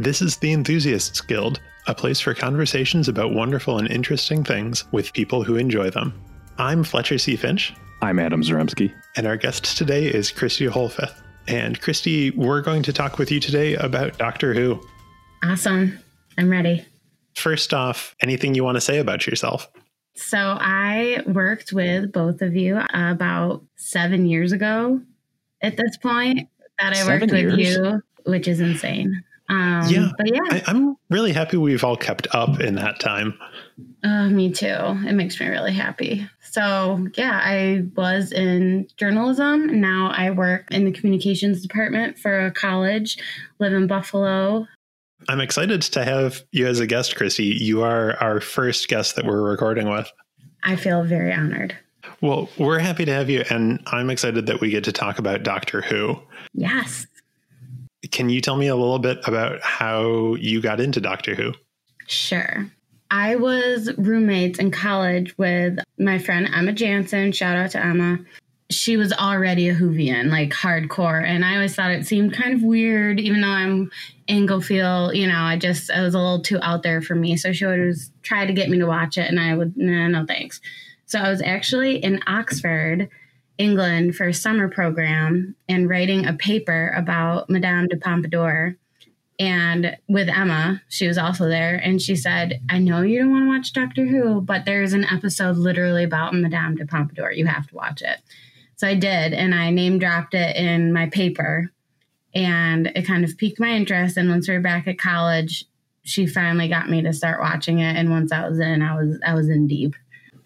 This is the Enthusiasts Guild, a place for conversations about wonderful and interesting things with people who enjoy them. I'm Fletcher C. Finch. I'm Adam Zaremski. And our guest today is Kristy Holfoth. And Kristy, we're going to talk with you today about Doctor Who. Awesome. I'm ready. First off, anything you want to say about yourself? So, I worked with both of you about seven years ago at this point that I Seven worked with you, which is insane. Um, Yeah. But yeah, I, I'm really happy we've all kept up in that time. uh, me too. It makes me really happy. So, yeah, I was in journalism. Now I work in the communications department for a college, live in Buffalo. I'm excited to have you as a guest, Kristy. You are our first guest that we're recording with. I feel very honored. Well, we're happy to have you, and I'm excited that we get to talk about Doctor Who. Yes. Can you tell me a little bit about how you got into Doctor Who? Sure. I was roommates in college with my friend Emma Jansen. Shout out to Emma. She was already a Whovian, like hardcore. And I always thought it seemed kind of weird, even though I'm Anglophile, you know, I just, I was a little too out there for me. So she always tried to get me to watch it. And I would, nah, no thanks. So I was actually in Oxford, England for a summer program and writing a paper about Madame de Pompadour and with Emma, she was also there, and she said, I know you don't want to watch Doctor Who, but there's an episode literally about Madame de Pompadour. You have to watch it. So I did, and I name dropped it in my paper, and it kind of piqued my interest. And once we were back at college, she finally got me to start watching it. And once I was in, I was I was in deep.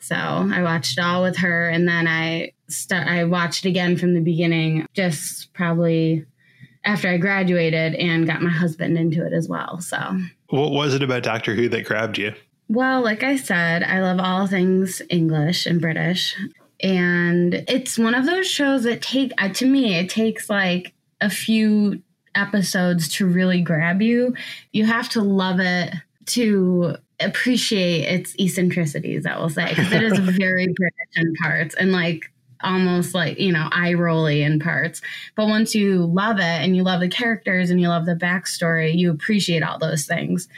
So I watched it all with her, and then I st- I watched it again from the beginning, just probably after I graduated and got my husband into it as well. So, What was it about Doctor Who that grabbed you? well, like I said, I love all things English and British. And it's one of those shows that take, uh, to me, it takes like a few episodes to really grab you. You have to love it to appreciate its eccentricities, I will say, because it is very British in parts and like almost like, you know, eye rolly in parts. But once you love it and you love the characters and you love the backstory, you appreciate all those things.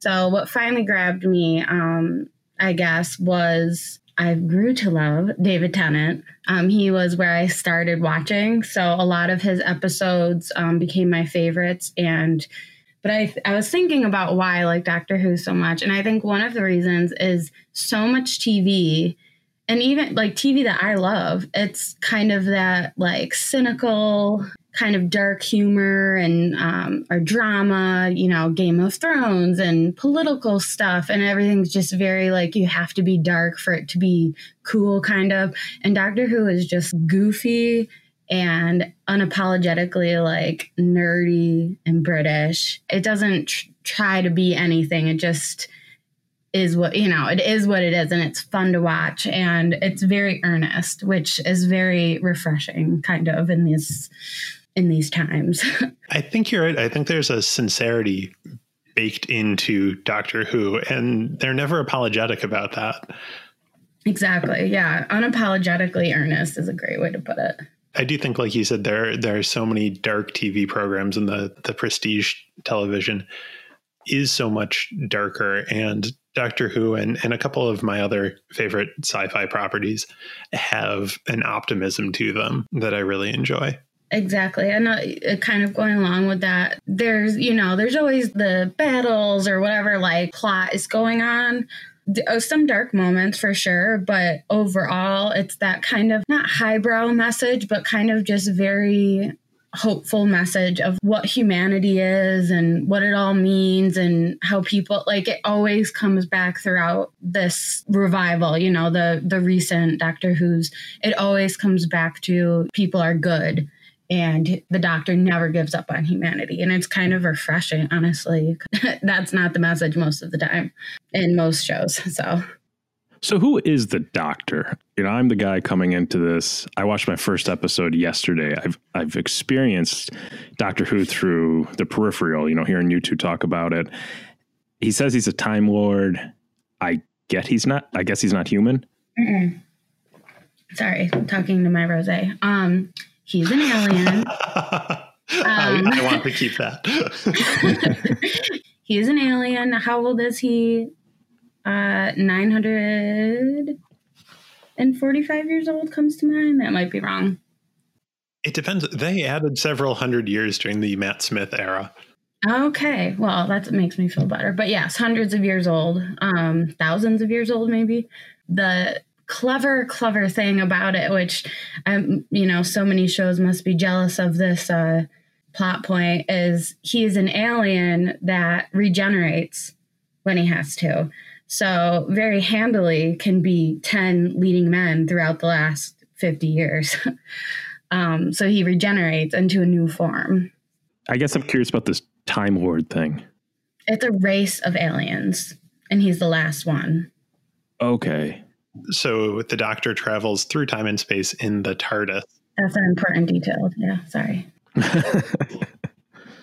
So what finally grabbed me, um, I guess, was I grew to love David Tennant. Um, he was where I started watching, so a lot of his episodes um, became my favorites. And but I I was thinking about why I like Doctor Who so much, and I think one of the reasons is so much TV and even like TV that I love, it's kind of that like cynical, kind of dark humor and um, or drama, you know, Game of Thrones and political stuff, and everything's just very like you have to be dark for it to be cool, kind of. And Doctor Who is just goofy and unapologetically like nerdy and British. It doesn't tr- try to be anything. It just is what you know it is what it is and it's fun to watch and it's very earnest which is very refreshing kind of in these in these times I think you're right. I think there's a sincerity baked into Doctor Who, and they're never apologetic about that. exactly yeah unapologetically earnest is a great way to put it I do think, like you said, there there are so many dark TV programs, and the the prestige television is so much darker. And Doctor Who and and a couple of my other favorite sci-fi properties have an optimism to them that I really enjoy. Exactly. And uh, kind of going along with that, there's, you know, there's always the battles or whatever, like plot is going on. Uh, Some dark moments for sure, but overall, it's that kind of not highbrow message, but kind of just very hopeful message of what humanity is and what it all means and how people like it always comes back throughout this revival you know the the recent doctor who's it always comes back to people are good and the doctor never gives up on humanity and it's kind of refreshing honestly that's not the message most of the time in most shows so So, who is the doctor? You know, I'm the guy coming into this. I watched my first episode yesterday. I've I've experienced Doctor Who through the peripheral. You know, hearing you two talk about it. He says he's a time lord. I get he's not. I guess he's not human. Mm-mm. sorry talking to my rose um he's an alien Um, I, I, want to keep that. he's an alien. How old is he? Uh, 945 years old comes to mind. That might be wrong. It depends. They added several hundred years during the Matt Smith era. Okay, well that makes me feel better. But yes, hundreds of years old, um, thousands of years old, maybe. The clever, clever thing about it, which um, you know, so many shows must be jealous of this uh, plot point, is he's an alien that regenerates when he has to. So very handily can be ten leading men throughout the last fifty years. um, so he regenerates into a new form. I guess I'm curious about this Time Lord thing? It's a race of aliens, and he's the last one. Okay. So the Doctor travels through time and space in the TARDIS. That's an important detail. Yeah, sorry.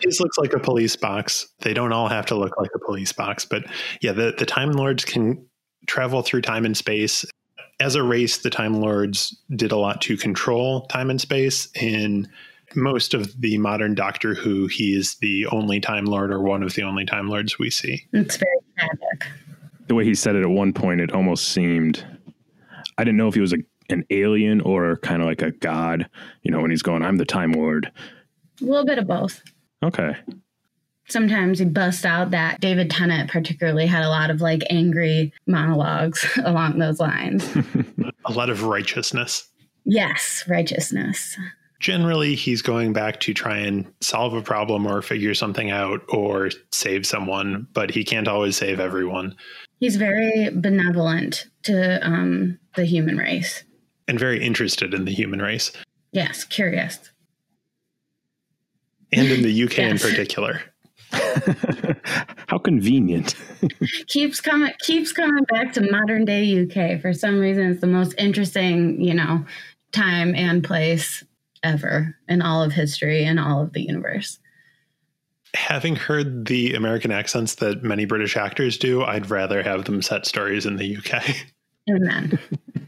This looks like a police box. They don't all have to look like a police box, but yeah, the, the Time Lords can travel through time and space. As a race, the Time Lords did a lot to control time and space in most of the modern Doctor Who, he is the only Time Lord or one of the only Time Lords we see. It's very tragic. The way he said it at one point, it almost seemed I didn't know if he was a, an alien or kind of like a god. You know, when he's going, "I'm the Time Lord." A little bit of both. Okay. Sometimes he busts out that David Tennant particularly had a lot of like angry monologues along those lines. a lot of righteousness. Yes, righteousness generally he's going back to try and solve a problem or figure something out or save someone, but he can't always save everyone. He's very benevolent to um, the human race and very interested in the human race. Yes, curious. And in the UK yes. in particular. How convenient. keeps coming keeps coming back to modern day UK for some reason it's the most interesting, you know, time and place ever in all of history and all of the universe. Having heard the American accents that many British actors do, I'd rather have them set stories in the UK. Amen.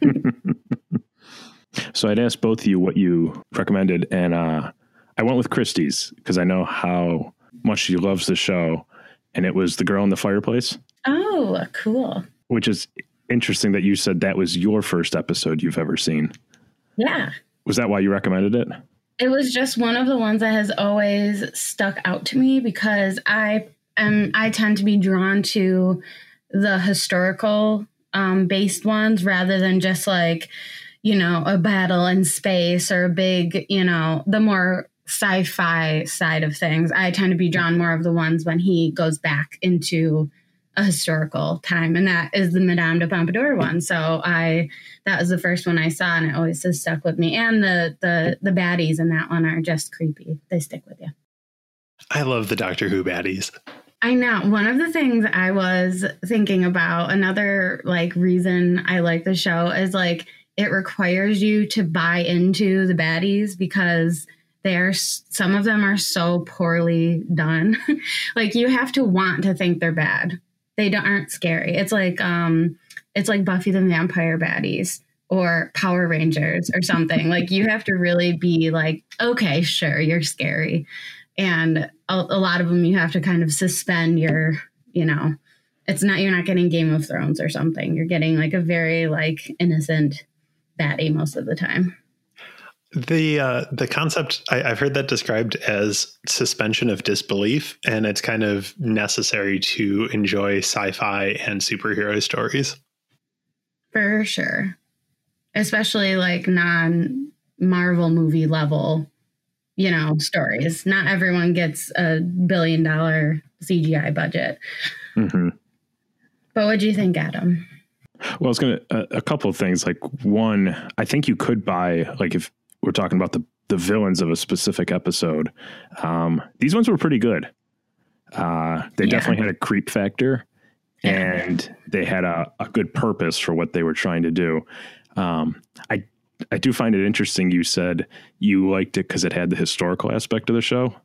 so I'd ask both of you what you recommended, and uh, I went with Kristy's because I know how much she loves the show, and it was The Girl in the Fireplace. Oh, cool. Which is interesting that you said that was your first episode you've ever seen. Yeah. Was that why you recommended it? It was just one of the ones that has always stuck out to me because I am I tend to be drawn to the historical um, based ones rather than just like you know a battle in space or a big you know the more sci-fi side of things. I tend to be drawn more of the ones when he goes back into a historical time, and that is the Madame de Pompadour one. So I that was the first one I saw, and it always has stuck with me. And the the the baddies in that one are just creepy; they stick with you. I love the Doctor Who baddies. I know. One of the things I was thinking about, another like reason I like the show is like it requires you to buy into the baddies because they're some of them are so poorly done. like you have to want to think they're bad they aren't scary. It's like um, it's like Buffy the Vampire Baddies or Power Rangers or something. like you have to really be like, okay, sure, you're scary, and a, a lot of them you have to kind of suspend your, you know, it's not you're not getting Game of Thrones or something. You're getting like a very like innocent baddie most of the time. The uh, the concept I, have heard that described as suspension of disbelief, and it's kind of necessary to enjoy sci-fi and superhero stories. For sure, especially like non Marvel movie level, you know, stories. Not everyone gets a billion dollar CGI budget. Mm-hmm. But what do you think, Adam? Well, I was going to a couple of things. Like one, I think you could buy like if we're talking about the the villains of a specific episode. Um, these ones were pretty good. Uh, they yeah. definitely had a creep factor, and they had a, a good purpose for what they were trying to do. Um, I I do find it interesting. You said you liked it because it had the historical aspect of the show,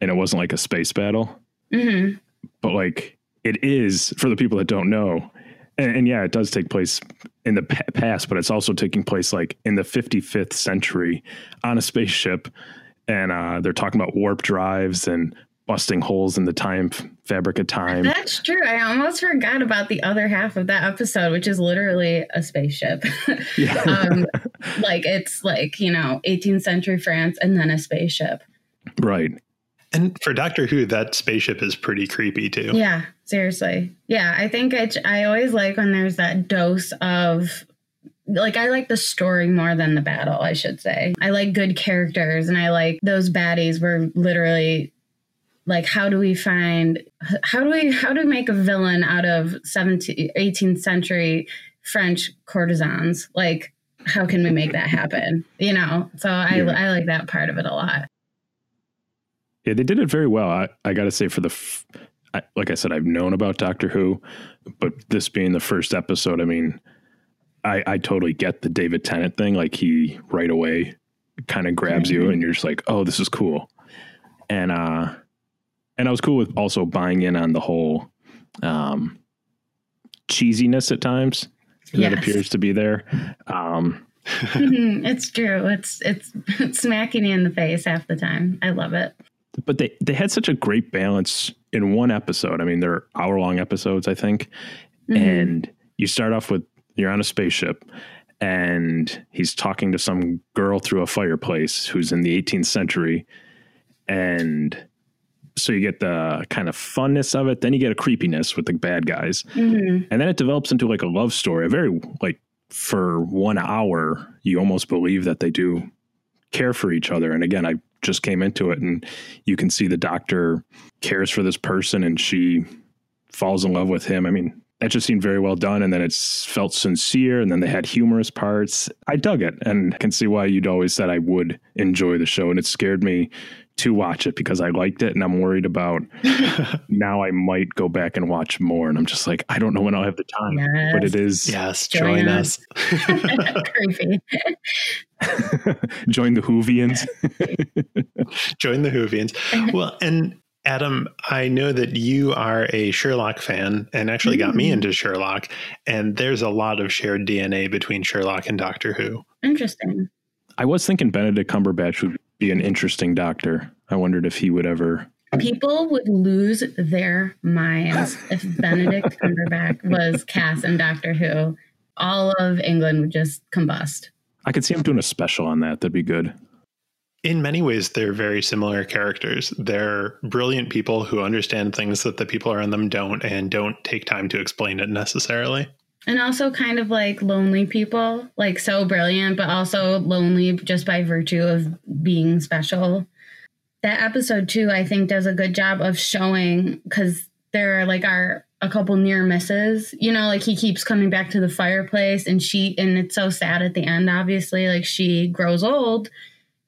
and it wasn't like a space battle. Mm-hmm. But like it is for the people that don't know and, and, yeah, it does take place in the past, but it's also taking place like in the 55th century on a spaceship. and uh, they're talking about warp drives and busting holes in the time fabric of time. That's true. I almost forgot about the other half of that episode, which is literally a spaceship. Yeah. um, like it's like, you know, 18th century France and then a spaceship. Right. And for Doctor Who, that spaceship is pretty creepy too. Yeah, seriously. Yeah, I think it, I always like when there's that dose of like I like the story more than the battle, I should say. I like good characters and I like those baddies were literally like how do we find how do we how do we make a villain out of 17th 18th century french courtesans? Like how can we make that happen? You know so i yeah. i like that part of it a lot. Yeah they did it very well. I, I gotta say for the f- I, like i said i've known about doctor who but this being the first episode i mean i i totally get the david tennant thing. Like he right away kind of grabs mm-hmm. you and you're just like oh this is cool. And uh and I was cool with also buying in on the whole um, cheesiness at times yes. that appears to be there. Um, mm-hmm. it's true. It's, it's it's smacking you in the face half the time. I love it. But they they had such a great balance in one episode. I mean, they're hour long episodes, I think, mm-hmm. and you start off with you're on a spaceship and he's talking to some girl through a fireplace who's in the 18th century and so you get the kind of funness of it then you get a creepiness with the bad guys. Mm-hmm. and then it develops into like a love story a very like for one hour you almost believe that they do care for each other. And again i just came into it and you can see the doctor cares for this person and she falls in love with him. I mean that just seemed very well done and then it's felt sincere and then they had humorous parts. I dug it and I can see why you'd always said i would enjoy the show and it scared me to watch it because I liked it and I'm worried about now I might go back and watch more and I'm just like I don't know when I'll have the time yes. but it is yes join, join us, creepy join the Whovians join the Whovians well and Adam, I know that you are a Sherlock fan and actually got me mm. into Sherlock, and there's a lot of shared DNA between Sherlock and Doctor Who. Interesting. I was thinking Benedict Cumberbatch would be an interesting doctor. I wondered if he would ever. People would lose their minds if Benedict Cumberbatch was cast in Doctor Who. All of England would just combust. I could see him doing a special on that. That'd be good. In many ways, they're very similar characters. They're brilliant people who understand things that the people around them don't and don't take time to explain it necessarily and also kind of like lonely people, like so brilliant, but also lonely just by virtue of being special. That episode too, I think, does a good job of showing because there are like are a couple near misses. You know, like he keeps coming back to the fireplace, and she and it's so sad at the end. Obviously, like she grows old,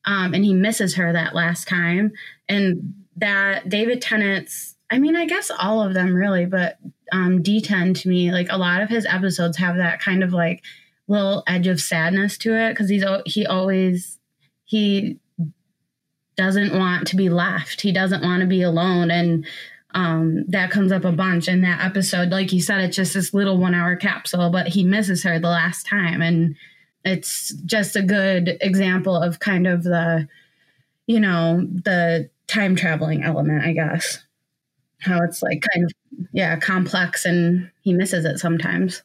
um, and he misses her that last time, and that David Tennant's. I mean, I guess all of them really, but um, D10 to me, like a lot of his episodes have that kind of like little edge of sadness to it because he's he always he doesn't want to be left. He doesn't want to be alone, and um, that comes up a bunch in that episode. Like you said, it's just this little one hour capsule, but he misses her the last time, and it's just a good example of kind of the you know the time traveling element, I guess how it's like kind of yeah complex and he misses it sometimes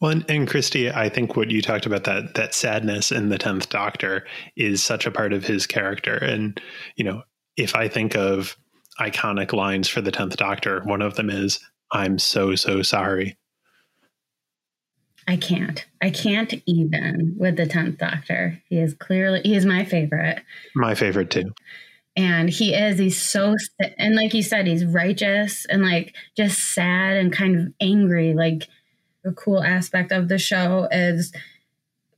well and, and kristy i think what you talked about that that sadness in the 10th doctor is such a part of his character and you know if i think of iconic lines for the 10th doctor one of them is i'm so so sorry I can't. I can't even with the 10th Doctor. He is clearly, he is my favorite. My favorite too and he is he's so and like you said he's righteous and like just sad and kind of angry. Like the cool aspect of the show is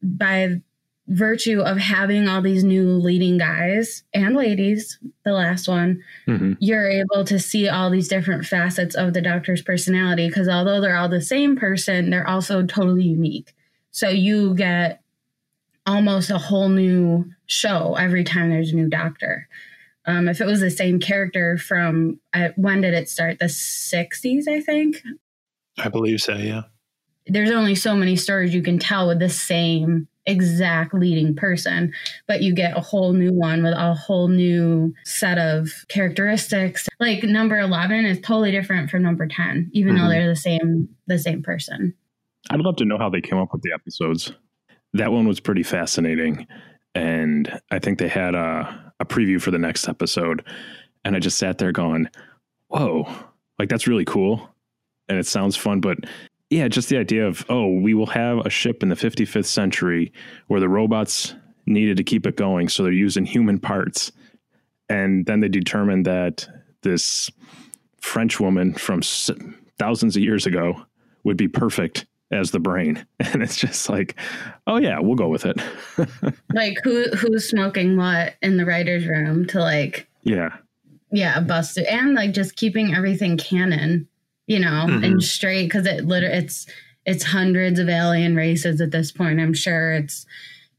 by virtue of having all these new leading guys and ladies the last one mm-hmm. you're able to see all these different facets of the doctor's personality because although they're all the same person they're also totally unique. So you get almost a whole new show every time there's a new doctor um, if it was the same character from uh, when did it start? The 60s, I think. I believe so, yeah. there's only so many stories you can tell with the same exact leading person, but you get a whole new one with a whole new set of characteristics. Like number 11 is totally different from number 10, even mm-hmm. though they're the same the same person. I'd love to know how they came up with the episodes. That one was pretty fascinating. And I think they had a, a preview for the next episode. And I just sat there going, whoa, like that's really cool. And it sounds fun, but yeah, just the idea of, oh, we will have a ship in the 55th century where the robots needed to keep it going. So they're using human parts. And then they determined that this French woman from thousands of years ago would be perfect as the brain. And it's just like, oh yeah, we'll go with it. like who who's smoking what in the writer's room to like Yeah. Yeah, bust it. And like just keeping everything canon you know, mm-hmm. and straight because it literally it's it's hundreds of alien races at this point. I'm sure it's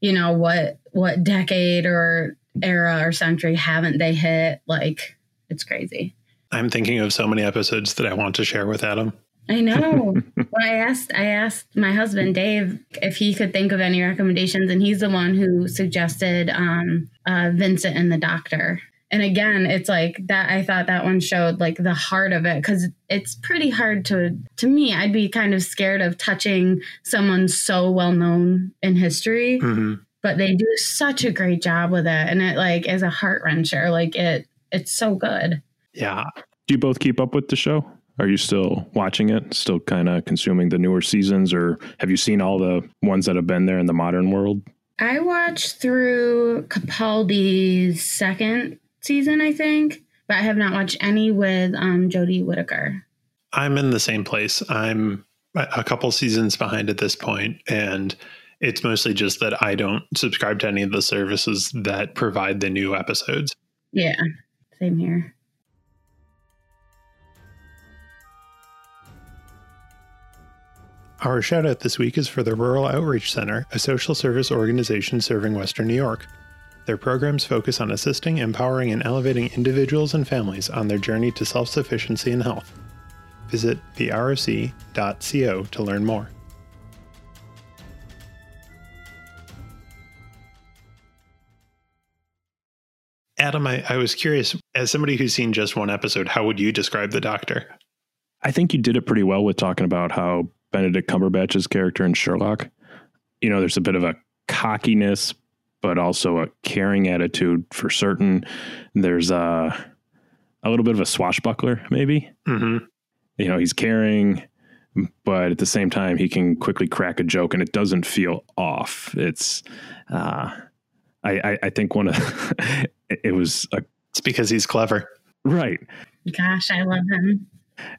you know what what decade or era or century haven't they hit? Like it's crazy. I'm thinking of so many episodes that I want to share with Adam. I know. well, I asked I asked my husband Dave if he could think of any recommendations, and he's the one who suggested um, uh, Vincent and the Doctor. And again it's like that i thought that one showed like the heart of it because it's pretty hard to to me i'd be kind of scared of touching someone so well known in history mm-hmm. but they do such a great job with it and it like is a heart wrencher. Like it it's so good. Yeah. Do you both keep up with the show are you still watching it still kind of consuming the newer seasons or have you seen all the ones that have been there in the modern world I watched through Capaldi's second season, I think, but I have not watched any with um, Jodie Whittaker. I'm in the same place. I'm a couple seasons behind at this point, and it's mostly just that I don't subscribe to any of the services that provide the new episodes. Yeah, same here. Our shout out this week is for the Rural Outreach Center, a social service organization serving Western New York. Their programs focus on assisting, empowering, and elevating individuals and families on their journey to self sufficiency and health. Visit theroc.co to learn more. Adam, I, I, was curious, as somebody who's seen just one episode, how would you describe the doctor? I think you did it pretty well with talking about how Benedict Cumberbatch's character in Sherlock, you know, there's a bit of a cockiness, but also a caring attitude for certain. There's a a little bit of a swashbuckler, maybe. Mm-hmm. You know, he's caring, but at the same time, he can quickly crack a joke, and it doesn't feel off. It's, uh, I, I, I think one of it was a. It's because he's clever, right? Gosh, I love him.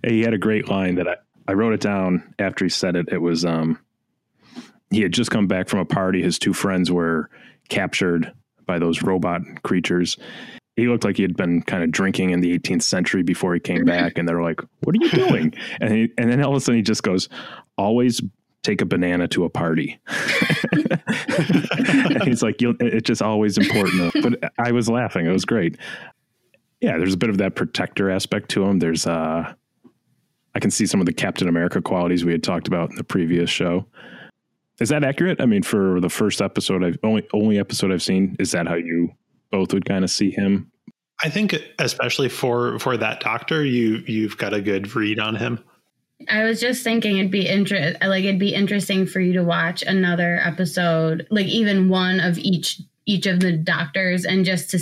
He had a great line that I, I wrote it down after he said it. It was um, he had just come back from a party. His two friends were captured by those robot creatures. He looked like he had been kind of drinking in the 18th century before he came back, and they're like, "What are you doing?" and he, and then all of a sudden he just goes, "Always take a banana to a party." and he's like, "It's just always important." But I was laughing; it was great. Yeah, there's a bit of that protector aspect to him. There's uh, I can see some of the Captain America qualities we had talked about in the previous show. Is that accurate? I mean, for the first episode, I've only only episode I've seen. Is that how you both would kind of see him? I think, especially for for that doctor, you you've got a good read on him. I was just thinking it'd be interest like it'd be interesting for you to watch another episode, like even one of each each of the doctors, and just to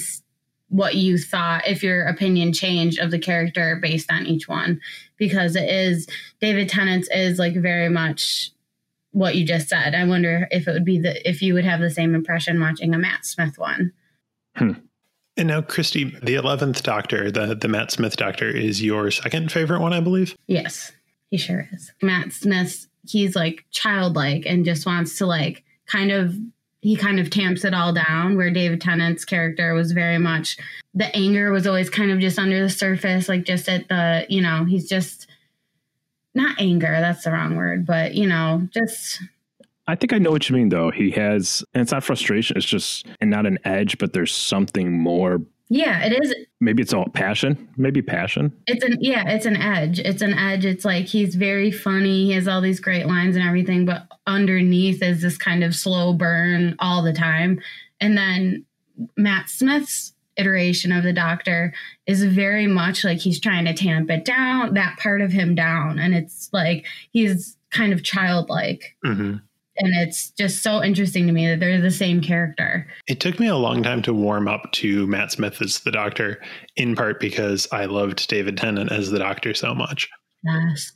what you thought if your opinion changed of the character based on each one, because it is David Tennant's is like very much what you just said. I wonder if it would be the if you would have the same impression watching a Matt Smith one. Hmm. And now, Kristy, the eleventh Doctor, the the Matt Smith Doctor, is your second favorite one, I believe. Yes, he sure is. Matt Smith, he's like childlike and just wants to like kind of he kind of tamps it all down. Where David Tennant's character was very much the anger was always kind of just under the surface, like just at the you know he's just not anger, that's the wrong word, but you know, just I think I know what you mean though. He has and it's not frustration, it's just and not an edge, but there's something more Yeah, it is. Maybe it's all passion. Maybe passion. It's an yeah, it's an edge. It's an edge. It's like he's very funny. He has all these great lines and everything, but underneath is this kind of slow burn all the time. And then Matt Smith's iteration of the doctor is very much like he's trying to tamp it down, that part of him down. And it's like he's kind of childlike. Mm-hmm. And it's just so interesting to me that they're the same character. It took me a long time to warm up to Matt Smith as the doctor, in part because I loved David Tennant as the doctor so much. Yes.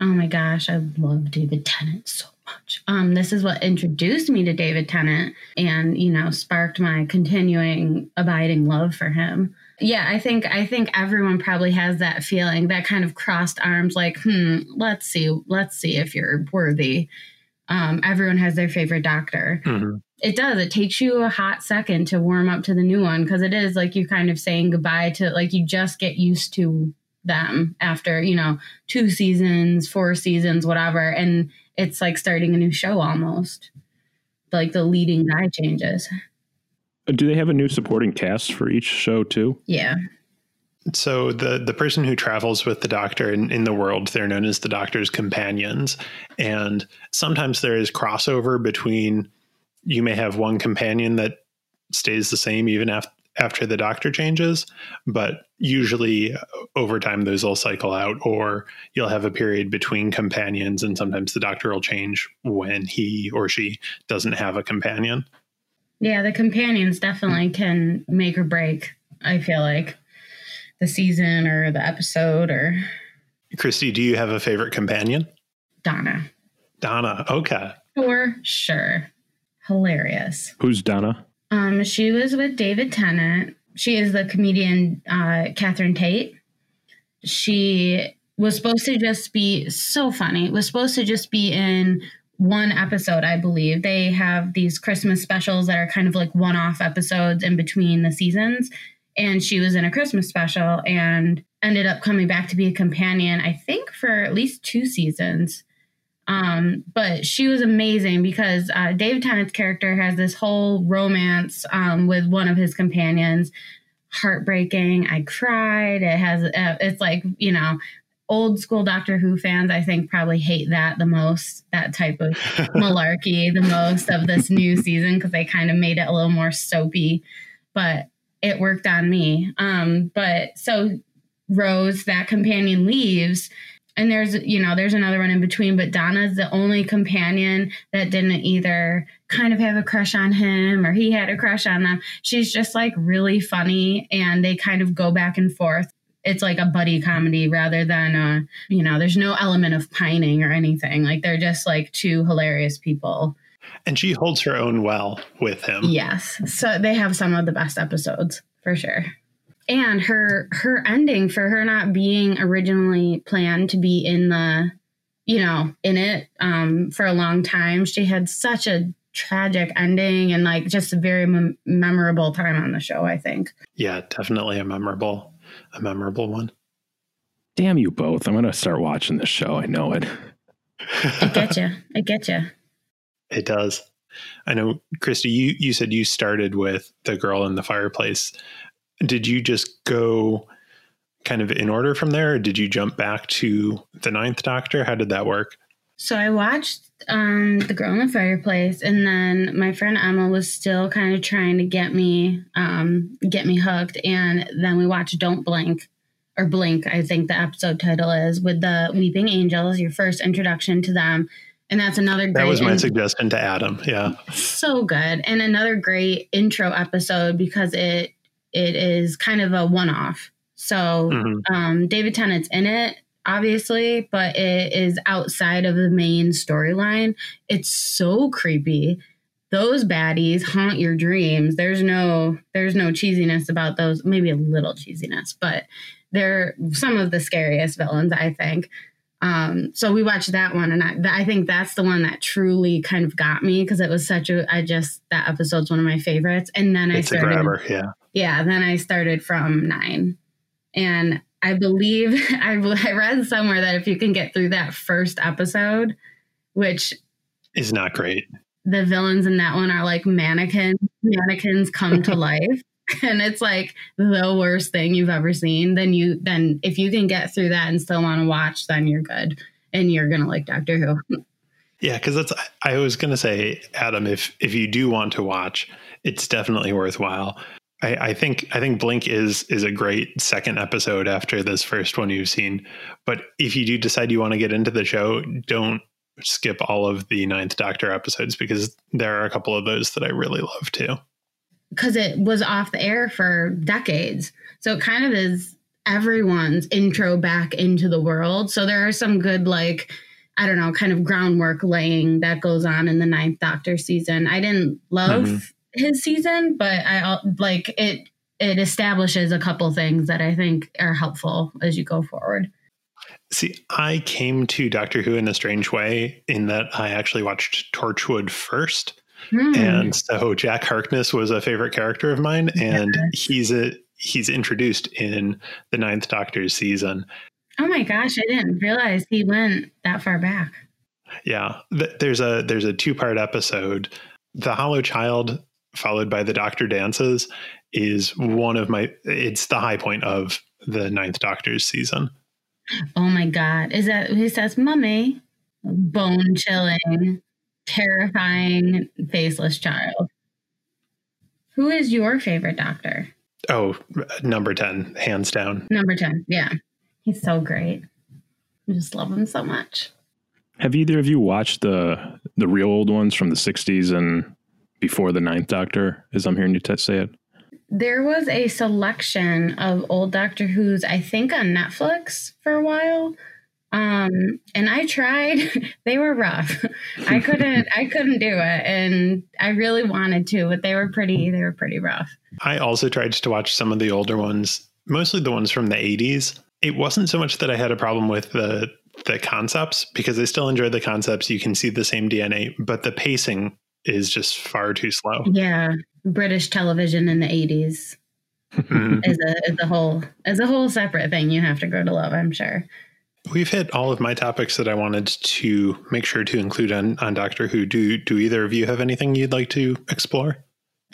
Oh my gosh, I love David Tennant so much. Um, this is what introduced me to David Tennant and, you know, sparked my continuing abiding love for him. Yeah, I think I think everyone probably has that feeling, that kind of crossed arms, like, hmm, let's see, let's see if you're worthy. Um, everyone has their favorite doctor. Mm-hmm. It does. It takes you a hot second to warm up to the new one because it is like you're kind of saying goodbye to like you just get used to them after, you know, two seasons, four seasons, whatever. And it's like starting a new show almost. Like the leading guy changes. Do they have a new supporting cast for each show too? Yeah. So the the person who travels with the doctor in, in the world, they're known as the doctor's companions. And sometimes there is crossover between you may have one companion that stays the same even after after the doctor changes, but usually uh, over time those will cycle out, or you'll have a period between companions, and sometimes the doctor will change when he or she doesn't have a companion. Yeah, the companions definitely can make or break, I feel like, the season or the episode or Kristy, do you have a favorite companion? Donna. Donna. Okay. For sure. Hilarious. Who's Donna? Um, she was with David Tennant. She is the comedian uh, Catherine Tate. She was supposed to just be so funny. It Was supposed to just be in one episode, I believe. They have these Christmas specials that are kind of like one-off episodes in between the seasons. And she was in a Christmas special and ended up coming back to be a companion, I think, for at least two seasons. Um, but she was amazing because uh, David Tennant's character has this whole romance um, with one of his companions. Heartbreaking. I cried. It has. Uh, it's like you know, old school Doctor Who fans. I think probably hate that the most. That type of malarkey the most of this new season because they kind of made it a little more soapy. But it worked on me. Um, but so Rose, that companion leaves and there's you know there's another one in between but donna's the only companion that didn't either kind of have a crush on him or he had a crush on them. She's just like really funny and they kind of go back and forth. It's like a buddy comedy rather than uh you know there's no element of pining or anything. Like they're just like two hilarious people And she holds her own well with him. yes so they have some of the best episodes for sure and her her ending for her not being originally planned to be in the you know in it um for a long time she had such a tragic ending and like just a very mem- memorable time on the show i think Yeah, definitely a memorable, a memorable one. Damn you both. I'm going to start watching this show. I know it. i get you i get you It does. I know, Kristy, you, you said you started with The Girl in the Fireplace. Did you just go kind of in order from there, or did you jump back to the Ninth Doctor? How did that work? So I watched um, The Girl in the Fireplace, and then my friend Emma was still kind of trying to get me um, get me hooked, and then we watched Don't Blink or Blink, I think the episode title is, with the Weeping Angels, your first introduction to them, and that's another great. That was my in- suggestion to Adam. Yeah. so good, and another great intro episode because it it is kind of a one off. So Mhm. um, David Tennant's in it, obviously, but it is outside of the main storyline. It's so creepy. Those baddies haunt your dreams. There's no there's no cheesiness about those. Maybe a little cheesiness, but they're some of the scariest villains, I think. Um, so we watched that one, and I, I think that's the one that truly kind of got me because it was such a. I just that episode's one of my favorites, and then I It's a started grabber. Yeah. yeah, then I started from nine. And I believe I, I read somewhere that if you can get through that first episode, which Is not great. the villains in that one are like mannequins. mannequins come to life. and it's like the worst thing you've ever seen, then you then if you can get through that and still want to watch, then you're good and you're gonna like Doctor Who. Yeah, because that's I was gonna say, Adam, if if you do want to watch, it's definitely worthwhile. I, I think I think Blink is is a great second episode after this first one you've seen. But if you do decide you want to get into the show, don't skip all of the Ninth Doctor episodes because there are a couple of those that I really love too. Because it was off the air for decades, so it kind of is everyone's intro back into the world. So there are some good like I don't know, kind of groundwork laying that goes on in the Ninth Doctor season. I didn't love mm-hmm. his season, but I like it. It establishes a couple things that I think are helpful as you go forward. See, I came to Doctor Who in a strange way in that I actually watched Torchwood first. Mm. And so Jack Harkness was a favorite character of mine, and yes. he's a he's introduced in the Ninth Doctor's season. Oh my gosh, I didn't realize he went that far back. Yeah, there's a there's a two part episode. The Hollow Child, followed by the Doctor Dances, is one of my. It's the high point of the Ninth Doctor's season. Oh my god, is that he says, "Mummy"? Bone chilling, terrifying, faceless child. Who is your favorite Doctor? Oh, number ten, hands down. Number ten, yeah. He's so great. I just love him so much. Have either of you watched the the real old ones from the '60s and before the Ninth Doctor? As I'm hearing you t- say it. There was a selection of old Doctor Who's, I think, on Netflix for a while. Um, and I tried. they were rough. I couldn't. I couldn't do it, and I really wanted to, but they were pretty. They were pretty rough. I also tried to watch some of the older ones, mostly the ones from the '80s it wasn't so much that I had a problem with the the concepts because I still enjoy the concepts. You can see the same DNA, but the pacing is just far too slow. Yeah, British television in the 80s mm-hmm. is a is a whole is a whole separate thing you have to grow to love. I'm sure. We've hit all of my topics that I wanted to make sure to include on on Doctor Who. Do do either of you have anything you'd like to explore?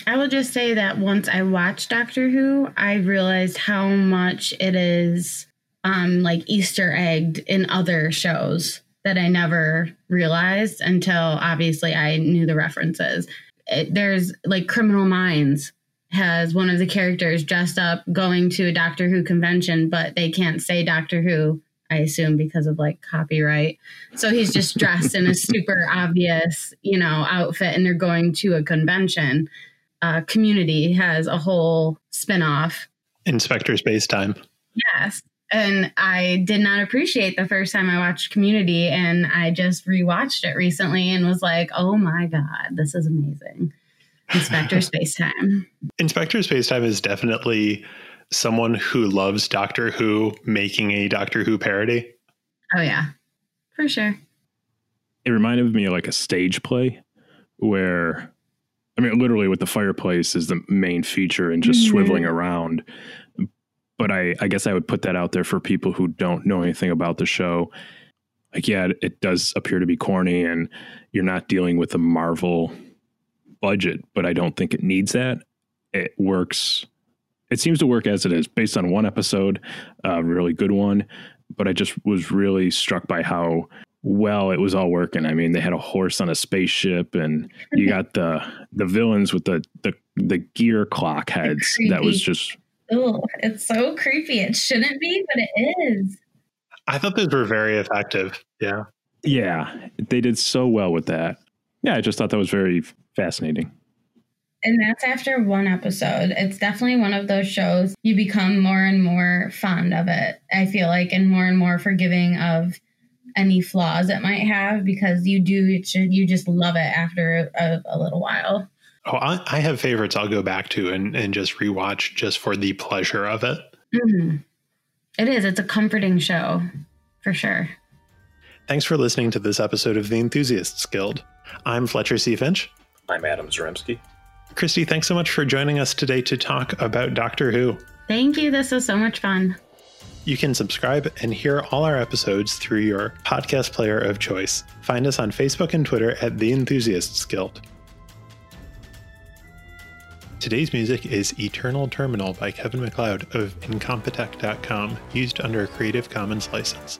I will just say that once I watched Doctor Who, I realized how much it is um, like Easter egged in other shows that I never realized until obviously I knew the references. It, there's like Criminal Minds has one of the characters dressed up going to a Doctor Who convention, but they can't say Doctor Who, I assume, because of like copyright. So he's just dressed in a super obvious, you know, outfit and they're going to a convention. Uh, community has a whole spin off. Inspector Space Time. Yes and I did not appreciate the first time I watched Community, and I just rewatched it recently and was like, "Oh my god, this is amazing!" Inspector Space Time. Inspector Space Time is definitely someone who loves Doctor Who making a Doctor Who parody. Oh yeah, for sure. It reminded me of like a stage play where I mean, literally, with the fireplace is the main feature and just mm-hmm. swiveling around but I, I guess I would put that out there for people who don't know anything about the show. Like, yeah, it, it does appear to be corny, and you're not dealing with a Marvel budget, but I don't think it needs that. It works. It seems to work as it is, based on one episode, a really good one. But I just was really struck by how well it was all working. I mean, they had a horse on a spaceship, and you got the the villains with the the the gear clock heads. That was just Oh, it's so creepy. It shouldn't be, but it is. I thought those were very effective. Yeah. Yeah. They did so well with that. Yeah, I just thought that was very fascinating. And that's after one episode. It's definitely one of those shows you become more and more fond of it. I feel like, and more and more forgiving of any flaws it might have because you do you just love it after a, a little while. Oh, I, I, have favorites I'll go back to and, and just rewatch just for the pleasure of it. Mm-hmm. it is. It's a comforting show for sure. Thanks for listening to this episode of The Enthusiasts Guild. I'm Fletcher C. Finch. I'm Adam Zaremski. Kristy, thanks so much for joining us today to talk about Doctor Who. Thank you. This was so much fun. You can subscribe and hear all our episodes through your podcast player of choice. Find us on Facebook and Twitter at The Enthusiasts Guild. Today's music is Eternal Terminal by Kevin MacLeod of Incompetech.com, used under a Creative Commons license.